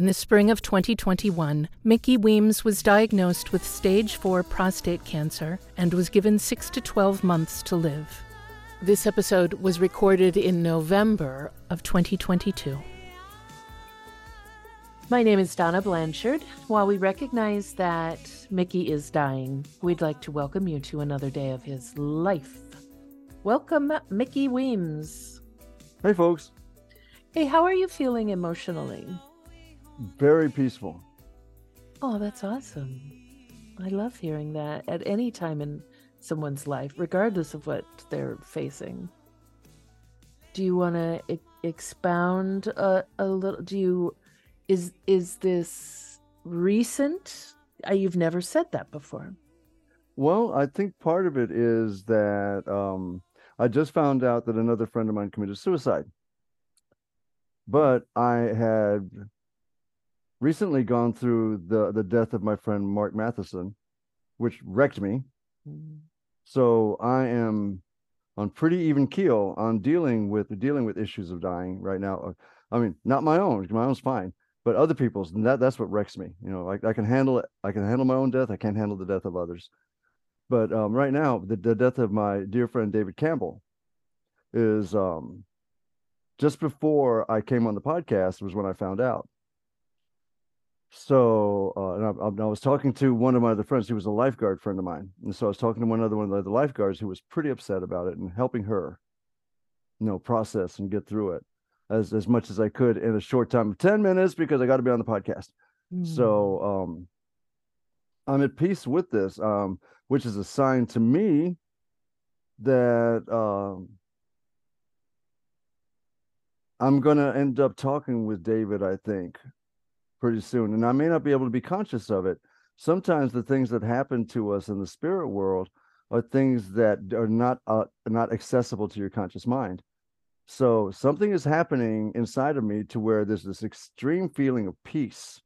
In the spring of 2021, Mickey Weems was diagnosed with stage 4 prostate cancer and was given 6 to 12 months to live. This episode was recorded in November of 2022. My name is Donna Blanchard. While we recognize that Mickey is dying, we'd like to welcome you to another day of his life. Welcome, Mickey Weems. Hey, folks. Hey, how are you feeling emotionally? Very peaceful. Oh, that's awesome. I love hearing that at any time in someone's life, regardless of what they're facing. Do you want to e- expound a, a little? Do you is is this recent? Uh, You've never said that before. Well, I think part of it is that um, I just found out that another friend of mine committed suicide. But I had recently gone through the the death of my friend Mark Matheson, which wrecked me. So I am on pretty even keel on dealing with dealing with issues of dying right now. Uh, I mean, not my own. My own's fine, but other people's. And that that's what wrecks me. You know, I, I can handle it. I can handle my own death. I can't handle the death of others. But um, right now, the, the death of my dear friend David Campbell is um, just before I came on the podcast was when I found out. So, uh, and I, I was talking to one of my other friends. He was a lifeguard friend of mine, and so I was talking to one other one of the other lifeguards who was pretty upset about it and helping her, you know, process and get through it as as much as I could in a short time of ten minutes because I got to be on the podcast. So, um, I'm at peace with this, um, which is a sign to me that um, I'm going to end up talking with David, I think, pretty soon. And I may not be able to be conscious of it. Sometimes the things that happen to us in the spirit world are things that are not uh, not accessible to your conscious mind. So something is happening inside of me to where there's this extreme feeling of peace.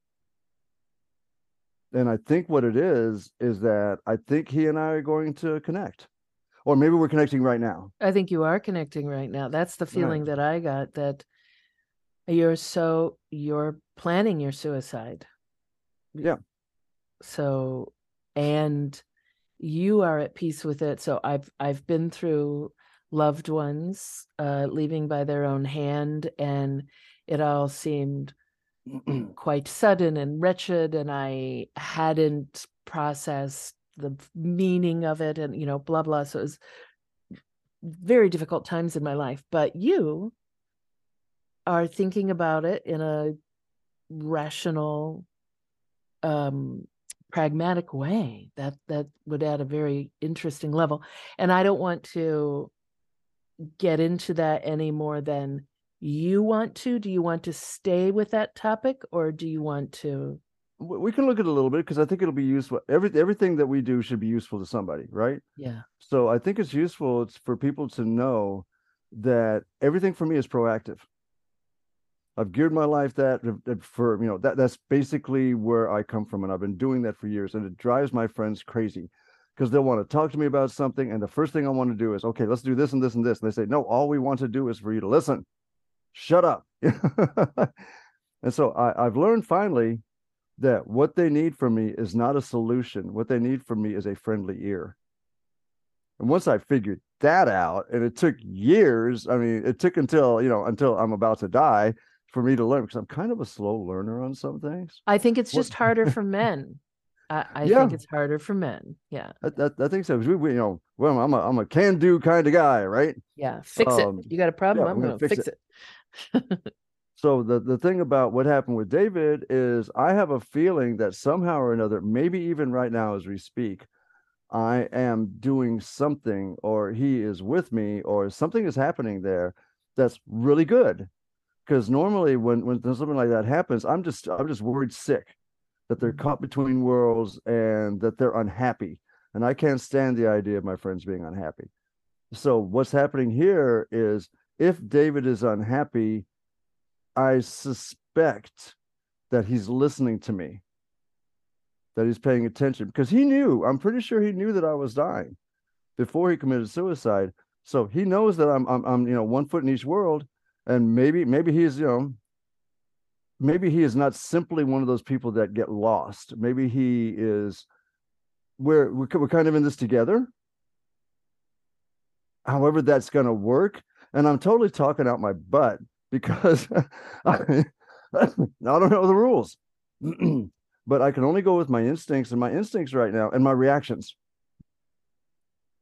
And I think what it is is that I think he and I are going to connect. Or maybe we're connecting right now. I think you are connecting right now. That's the feeling that I got that you're so you're planning your suicide. Yeah. So and you are at peace with it. So I've I've been through loved ones uh leaving by their own hand and it all seemed quite sudden and wretched and I hadn't processed the meaning of it and you know blah blah so it was very difficult times in my life but you are thinking about it in a rational um pragmatic way that that would add a very interesting level and i don't want to get into that any more than you want to do you want to stay with that topic or do you want to we can look at it a little bit because I think it'll be useful. Every everything that we do should be useful to somebody, right? yeah So I think it's useful it's for people to know that everything for me is proactive. I've geared my life that uh, that for you know that that's basically where I come from, and I've been doing that for years, and it drives my friends crazy because they'll want to talk to me about something, and the first thing I want to do is okay, let's do this and this and this, and they say no, all we want to do is for you to listen. Shut up. and so I, I've learned finally that what they need from me is not a solution. What they need from me is a friendly ear. And once I figured that out, and it took years, I mean, it took until, you know, until I'm about to die for me to learn because I'm kind of a slow learner on some things. i think it's What- just harder for men i, I Yeah. think it's harder for men yeah I, I, I think so. We, we, you know, well, I'm a, I'm a can do kind of guy, right? yeah fix Um, it you got a problem yeah, i'm gonna gonna fix, fix it, So the, the thing about what happened with David is I have a feeling that somehow or another, maybe even right now as we speak, I am doing something or he is with me or something is happening there that's really good. Because normally when, when something like that happens, I'm just I'm just worried sick that they're Mhm. caught between worlds and that they're unhappy. And I can't stand the idea of my friends being unhappy. So what's happening here is if David is unhappy, I suspect that he's listening to me, that he's paying attention because he knew, I'm pretty sure he knew that I was dying before he committed suicide. So he knows that I'm, I'm, I'm, you know, one foot in each world. And maybe, maybe he's, you know, maybe he is not simply one of those people that get lost. Maybe he is we're we're kind of in this together. However, that's going to work, and I'm totally talking out my butt because I, I don't know the rules, but I can only go with my instincts, and my instincts right now and my reactions.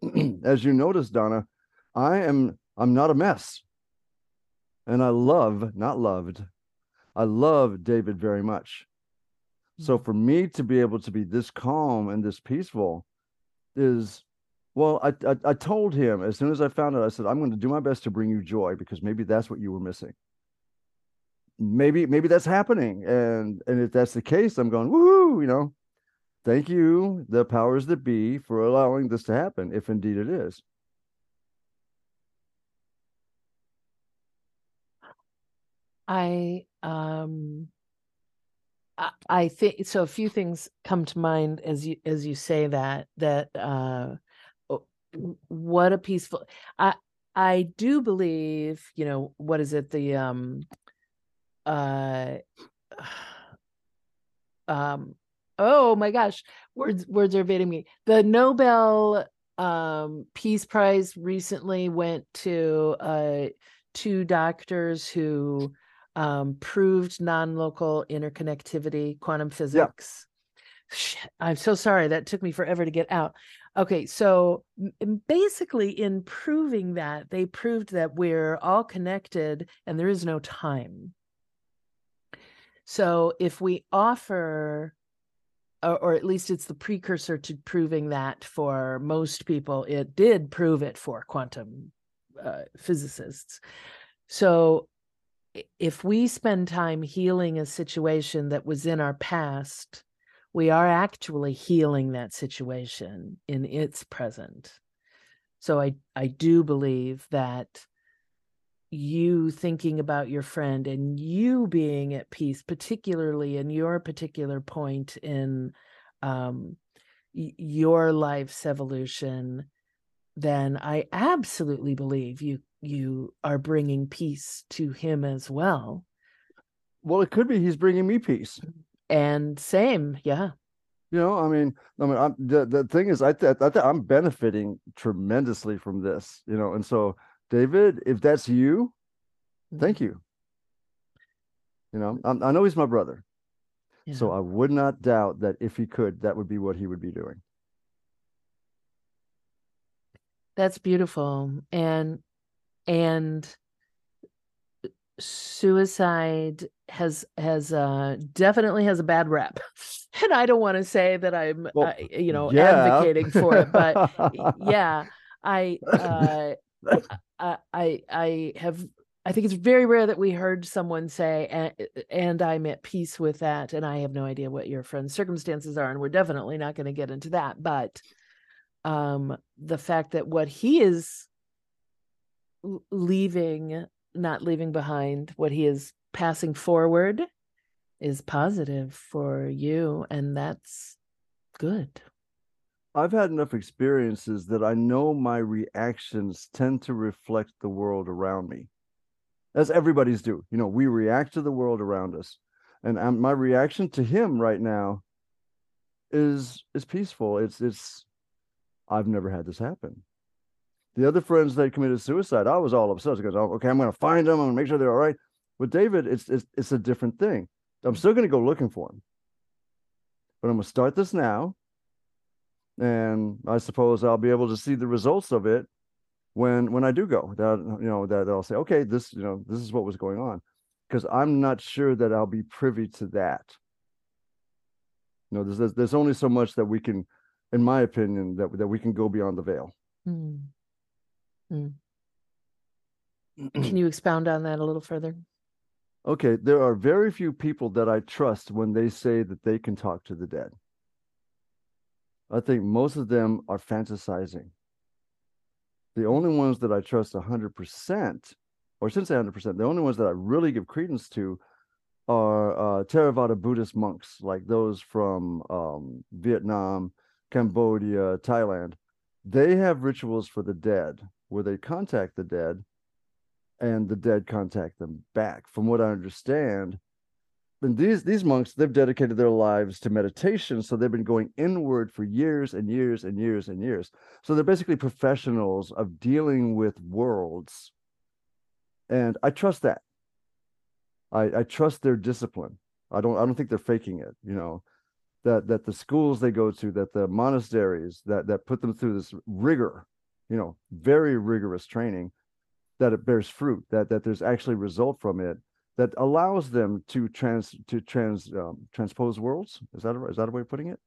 As you notice, Donna, I am I'm not a mess, and I love not loved I love David very much. So mm-hmm. for me to be able to be this calm and this peaceful is well, I, I, I told him as soon as I found it, I said, I'm going to do my best to bring you joy because maybe that's what you were missing. Maybe maybe that's happening, and and if that's the case, I'm going woohoo, you know. Thank you, the powers that be, for allowing this to happen, if indeed it is. I um I, I think so a few things come to mind as you as you say that that uh what a peaceful I I do believe, you know, what is it the um uh um oh my gosh, words words are evading me. The Nobel um Peace Prize recently went to uh two doctors who um, proved non-local interconnectivity, quantum physics. Yeah. Shit, I'm so sorry. That took me forever to get out. Okay, so basically, in proving that, they proved that we're all connected and there is no time. So if we offer, or, or at least it's the precursor to proving that for most people, it did prove it for quantum uh, physicists. So if we spend time healing a situation that was in our past, we are actually healing that situation in its present. So I I do believe that you thinking about your friend and you being at peace, particularly in your particular point in um, your life's evolution, then I absolutely believe you you are bringing peace to him as well. Well, it could be he's bringing me peace. And same, yeah. You know, I mean, I mean, I'm, the the thing is, I th- I th- I'm benefiting tremendously from this. You know, and so David, if that's you, thank mm-hmm. you. You know, I'm, i know he's my brother, yeah. so I would not doubt that if he could, that would be what he would be doing. That's beautiful, and and suicide has has uh definitely has a bad rep and i don't want to say that i'm well, uh, you know yeah. advocating for it but yeah i uh i i have i think it's very rare that we heard someone say and, and i'm at peace with that and i have no idea what your friend's circumstances are and we're definitely not going to get into that but um the fact that what he is leaving, not leaving behind, what he is passing forward is positive for you. And that's good. I've had enough experiences that I know my reactions tend to reflect the world around me, as everybody's do. You know, we react to the world around us, and um, my reaction to him right now is is peaceful. It's it's I've never had this happen. The other friends that committed suicide, I was all upset because okay, I'm going to find them. I'm going to make sure they're all right. With David, it's it's it's a different thing. I'm still going to go looking for him, but I'm going to start this now, and I suppose I'll be able to see the results of it when when I do go. That you know that I'll say, okay, this you know this is what was going on, because I'm not sure that I'll be privy to that. You know, there's there's only so much that we can, in my opinion, that that we can go beyond the veil. Mm. Mm. Can you expound on that a little further? Okay, there are very few people that I trust when they say that they can talk to the dead. I think most of them are fantasizing. The only ones that I trust 100%, or since 100%, the only ones that I really give credence to are uh, Theravada Buddhist monks, like those from um, Vietnam, Cambodia, Thailand. They have rituals for the dead where they contact the dead and the dead contact them back. From what I understand, and these these monks they've dedicated their lives to meditation so they've been going inward for years and years and years and years. So they're basically professionals of dealing with worlds. And i trust that. I i trust their discipline. I don't i don't think they're faking it you know that that the schools they go to that the monasteries that that put them through this rigor you know very rigorous training that it bears fruit that that there's actually result from it that allows them to trans to trans um, transpose worlds. Is that a, is that a way of putting it?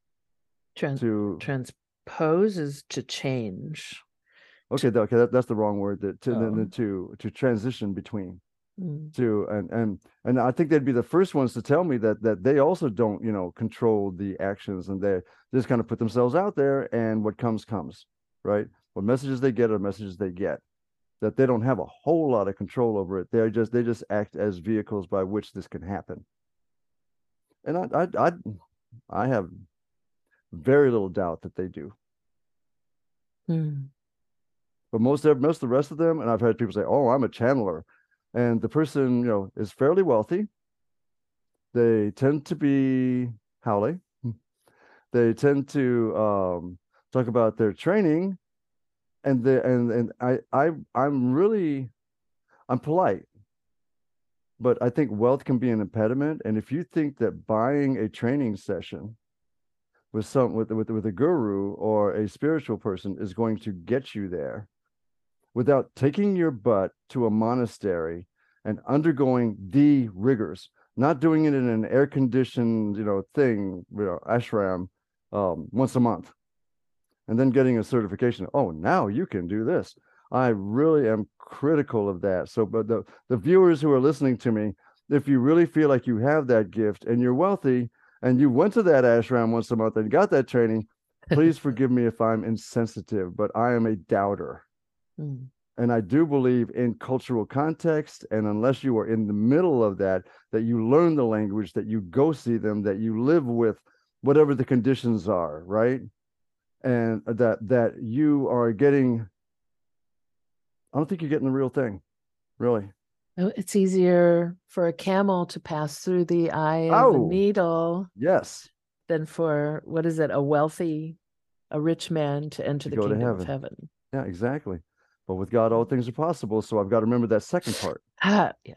Trans- To transpose is to change. okay, that, okay, that, that's the wrong word. That to then- Oh. to to transition between Mm. to and and and I think they'd be the first ones to tell me that that they also don't you know control the actions and they just kind of put themselves out there and what comes comes, right? What messages they get are messages they get. That they don't have a whole lot of control over it. They're just they just act as vehicles by which this can happen. And I I I, I have very little doubt that they do. Mm. but most of most of the rest of them and i've had people say oh i'm a channeler and the person you know is fairly wealthy they tend to be howling they tend to um, talk about their training and the and and i i i'm really i'm polite but i think wealth can be an impediment. And if you think that buying a training session with some with with, with a guru or a spiritual person is going to get you there without taking your butt to a monastery and undergoing the rigors, not doing it in an air conditioned, you know, thing, you know, ashram um, once a month, and then getting a certification. Oh, now you can do this. I really am critical of that. So, but the the viewers who are listening to me, if you really feel like you have that gift and you're wealthy and you went to that ashram once a month and got that training, please forgive me if I'm insensitive, but I am a doubter. Mm. And I do believe in cultural context. And unless you are in the middle of that, that you learn the language, that you go see them, that you live with whatever the conditions are, right? And that that you are getting I don't think you're getting the real thing, really. Oh, It's easier for a camel to pass through the eye of a Oh. needle Yes. than for what is it, a wealthy, a rich man to enter To the kingdom of heaven. heaven. Yeah, exactly. But with God, all things are possible. So I've got to remember that second part. Ah, yeah.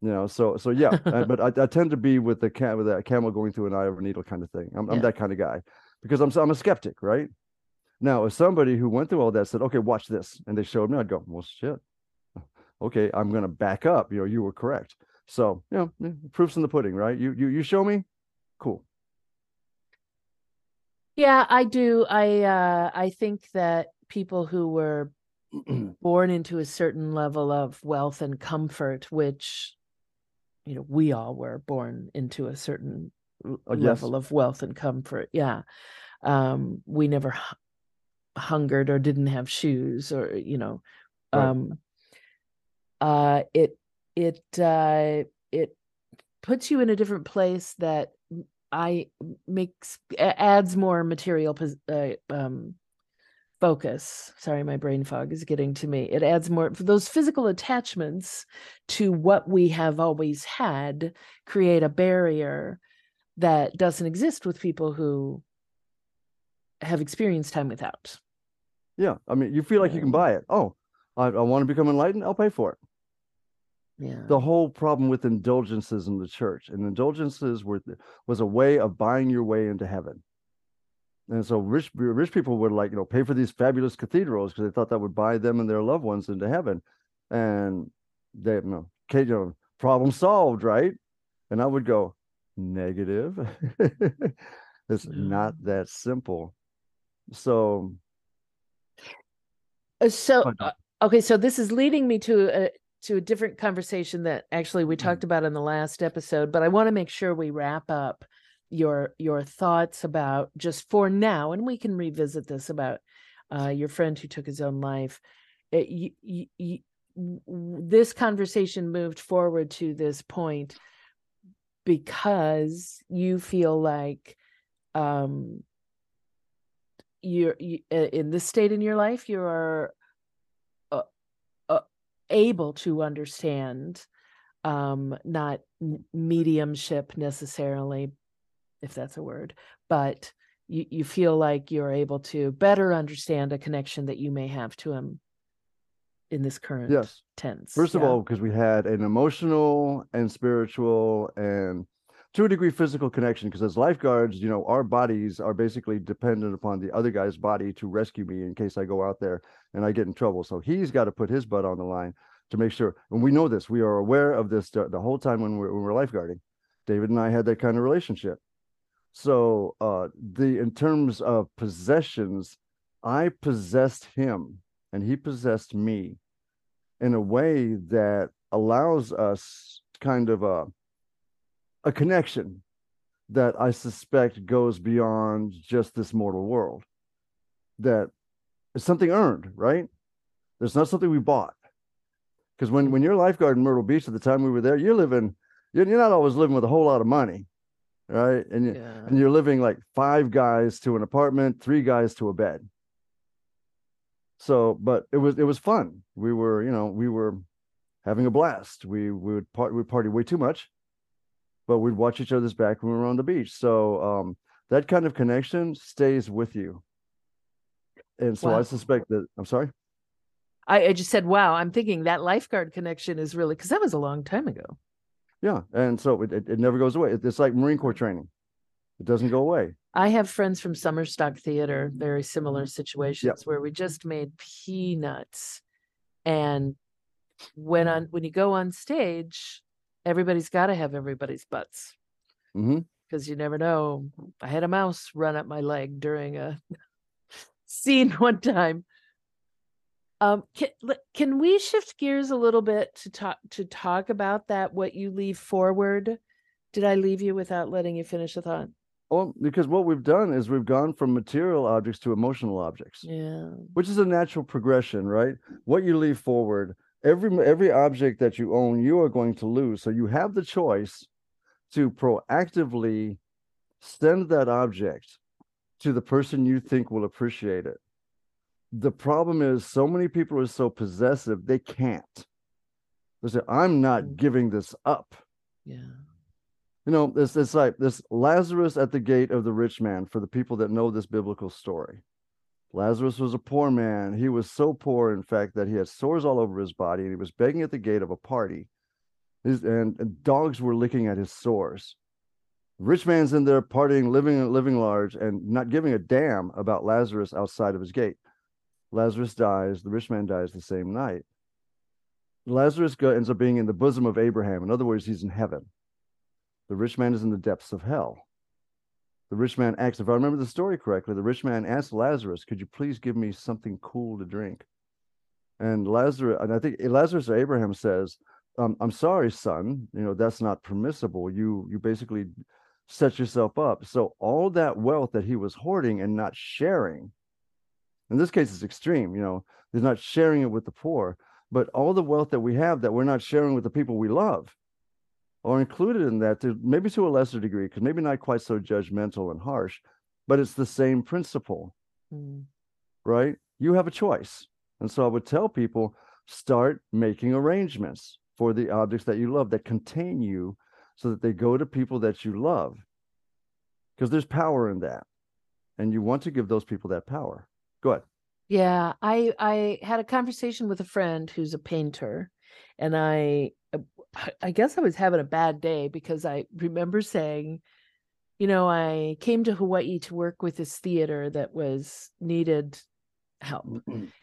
You know, so so yeah, but I, I tend to be with the cat with that camel going through an eye of a needle kind of thing. I'm, I'm that kind of guy because I'm I'm a skeptic, right? Now, if somebody who went through all that said, "Okay, watch this," and they showed me, I'd go, "Well, shit. Okay, I'm gonna back up. You know, you were correct." So you know, yeah, proofs in the pudding, right? You you you show me, cool. Yeah, I do. I uh I think that people who were born into a certain level of wealth and comfort, which you know, we all were born into a certain yes. level of wealth and comfort. Yeah. Um, we never hu- hungered or didn't have shoes or, you know, Right. um uh it it uh it puts you in a different place that I makes adds more material pos- uh, um focus. Sorry, my brain fog is getting to me. It adds more those physical attachments to what we have always had create a barrier that doesn't exist with people who have experienced time without. Yeah, I mean, you feel like you can buy it. Oh, I, I want to become enlightened. I'll pay for it. Yeah. the whole problem with indulgences in the church and indulgences were was a way of buying your way into heaven and so rich rich people would like you know pay for these fabulous cathedrals because they thought that would buy them and their loved ones into heaven and they you know, you know problem solved right and i would go negative. It's not that simple. So Uh, So, uh, okay, so this is leading me to a to a different conversation that actually we talked about in the last episode, but I want to make sure we wrap up your your thoughts about just for now, and we can revisit this about uh, your friend who took his own life. It, y y y- w- w- this conversation moved forward to this point because you feel like um you're you, in this state in your life you are uh, uh, able to understand um, not mediumship necessarily, if that's a word, but you, you feel like you're able to better understand a connection that you may have to him in this current Yes. tense. First of all, because we had an emotional and spiritual and to a degree physical connection. Because as lifeguards, you know, our bodies are basically dependent upon the other guy's body to rescue me in case I go out there and I get in trouble. So he's got to put his butt on the line to make sure. And we know this. We are aware of this the, the whole time when we're, when we're lifeguarding. David and I had that kind of relationship. So uh the in terms of possessions, I possessed him and he possessed me in a way that allows us kind of a a connection that I suspect goes beyond just this mortal world. That it's something earned, right? There's not something we bought. Because when when you're a lifeguard in Myrtle Beach at the time we were there, you're living, you're, you're not always living with a whole lot of money, right? And you, Yeah. and you're living like five guys to an apartment, three guys to a bed. So, but it was it was fun. We were, you know, we were having a blast. We we would part we party way too much, but we'd watch each other's back when we were on the beach. So um that kind of connection stays with you. And so Wow. I suspect that I'm sorry. I, I just said, wow, I'm thinking that lifeguard connection is really because that was a long time ago. Yeah. And so it, it, it never goes away. It- It's like Marine Corps training. It doesn't go away. I have friends from Summerstock Theater, very similar situations where we just made peanuts. And when on when you go on stage, everybody's got to have everybody's butts because you never know. I had a mouse run up my leg during a scene one time. Um, can, can we shift gears a little bit to talk to talk about that? What you leave forward? Did I leave you without letting you finish a thought? Well, because what we've done is we've gone from material objects to emotional objects. Yeah. which is a natural progression, right? What you leave forward, every every object that you own, you are going to lose. So you have the choice to proactively send that object to the person you think will appreciate it. The problem is so many people are so possessive, they can't. They say, I'm not Mm. giving this up. Yeah. You know, it's, it's like this Lazarus at the gate of the rich man for the people that know this biblical story. Lazarus was a poor man. He was so poor, in fact, that he had sores all over his body and he was begging at the gate of a party. His, and, and dogs were licking at his sores. Rich man's in there partying, living living large, and not giving a damn about Lazarus outside of his gate. Lazarus dies. The rich man dies the same night. Lazarus ends up being in the bosom of Abraham. In other words, he's in heaven. The rich man is in the depths of hell. The rich man asks, if I remember the story correctly, the rich man asked Lazarus, Could you please give me something cool to drink? And Lazarus, and I think Lazarus or Abraham says, um, I'm sorry, son, you know, that's not permissible. You you basically set yourself up. So all that wealth that he was hoarding and not sharing, in this case, it's extreme, you know, he's not sharing it with the poor, but all the wealth that we have that we're not sharing with the people we love are included in that to maybe to a lesser degree, because maybe not quite so judgmental and harsh, but it's the same principle, Mm. right? You have a choice. And so I would tell people start making arrangements for the objects that you love that contain you so that they go to people that you love. Because there's power in that. And you want to give those people that power. Go ahead. Yeah, I I had a conversation with a friend who's a painter, and I I- guess I was having a bad day because I remember saying, you know, I came to Hawaii to work with this theater that was needed help,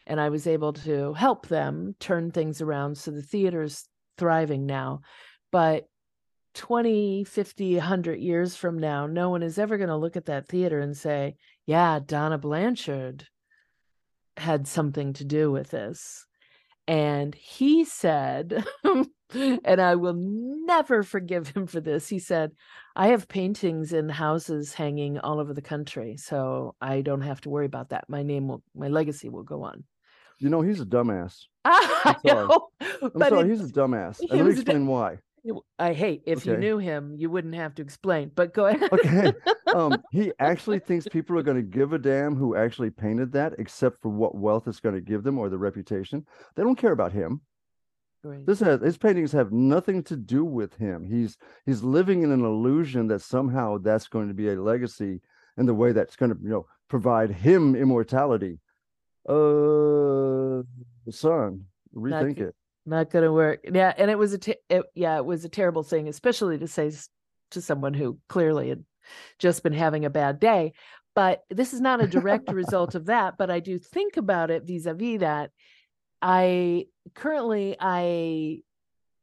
and I was able to help them turn things around so the theater's thriving now. But 20, 50, 100 years from now, no one is ever going to look at that theater and say, yeah, Donna Blanchard had something to do with this. And he said, and I will never forgive him for this. He said, I have paintings in houses hanging all over the country, so I don't have to worry about that. My name will, my legacy will go on. You know, he's a dumbass. I sorry. know, I'm but sorry, he's a dumbass. And let me was a du- explain why. I hate if you knew him, you wouldn't have to explain. But go ahead. Okay. um, he actually thinks people are going to give a damn who actually painted that, except for what wealth it's going to give them or the reputation. They don't care about him. Right. This has his paintings have nothing to do with him. He's he's living in an illusion that somehow that's going to be a legacy in the way that's going to you know provide him immortality. Uh, son, rethink Not- it. Not gonna work. Yeah, and it was a it, yeah, it was a terrible thing, especially to say to someone who clearly had just been having a bad day. But this is not a direct result of that. But I do think about it vis-a-vis that. I currently I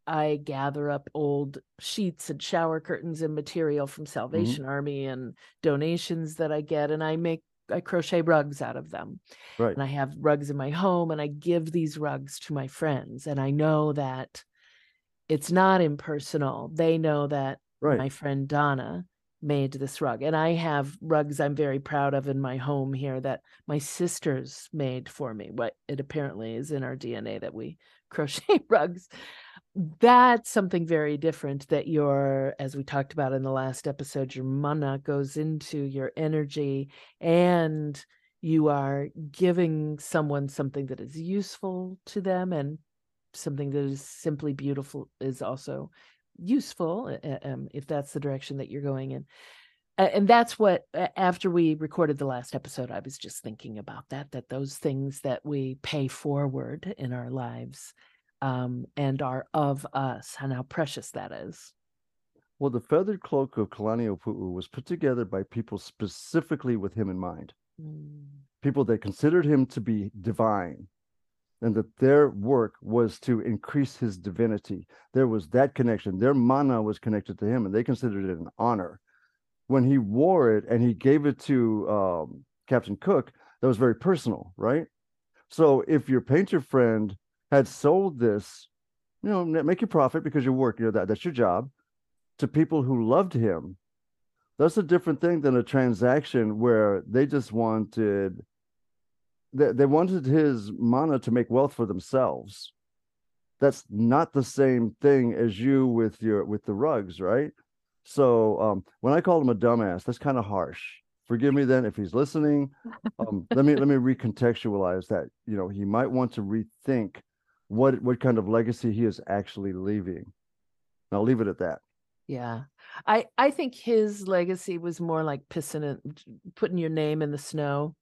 I gather up old sheets and shower curtains and material from mm-hmm. Salvation Army and donations that I get, and I make I crochet rugs out of them. Right. And I have rugs in my home, and I give these rugs to my friends, and I know that it's not impersonal. They know that Right. my friend Donna made this rug, and I have rugs I'm very proud of in my home here that my sisters made for me. What it apparently is in our DNA that we crochet rugs that's something very different that your as we talked about in the last episode your mana goes into your energy and you are giving someone something that is useful to them and something that is simply beautiful is also useful um, if that's the direction that you're going in. And that's what after we recorded the last episode i was just thinking about that that those things that we pay forward in our lives um, and are of us, and how precious that is. Well, the feathered cloak of Kalaniopuu was put together by people specifically with him in mind. Mm, People that considered him to be divine, and that their work was to increase his divinity. There was that connection. Their mana was connected to him, and they considered it an honor. When he wore it and he gave it to um, Captain Cook, that was very personal, right? So if your painter friend had sold this, you know, make your profit because you work, you know, that that's your job, to people who loved him, that's a different thing than a transaction where they just wanted they, they wanted his mana to make wealth for themselves. That's not the same thing as you with your with the rugs, right? So um, when I called him a dumbass, that's kind of harsh. Forgive me then if he's listening. Um, let me let me recontextualize that. You know, he might want to rethink what what kind of legacy he is actually leaving. And I'll leave it at that. Yeah, I I think his legacy was more like pissing it, putting your name in the snow.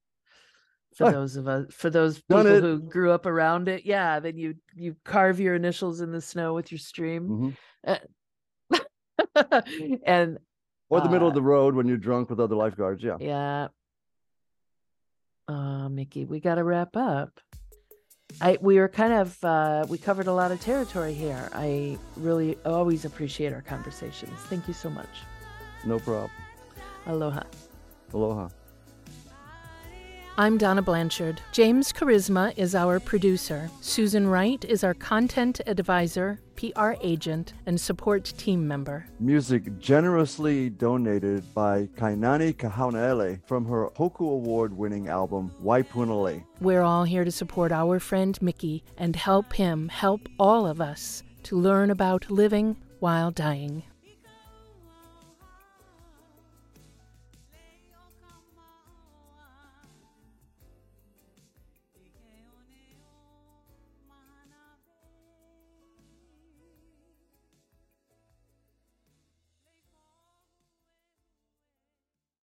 For those of us, for those people it. who grew up around it, yeah, then you you carve your initials in the snow with your stream, Mhm. and Or the middle Uh, of the road when you're drunk with other lifeguards. Yeah. Yeah. Uh, Mickey, we got to wrap up. I we were kind of uh, we covered a lot of territory here. I really always appreciate our conversations. Thank you so much. No problem. Aloha. Aloha. I'm Donna Blanchard. James Charisma is our producer. Susan Wright is our content advisor, PR agent, and support team member. Music generously donated by Kainani Kahaunaele from her Hoku Award winning album Waipunalei. We're all here to support our friend Mickey and help him help all of us to learn about living while dying.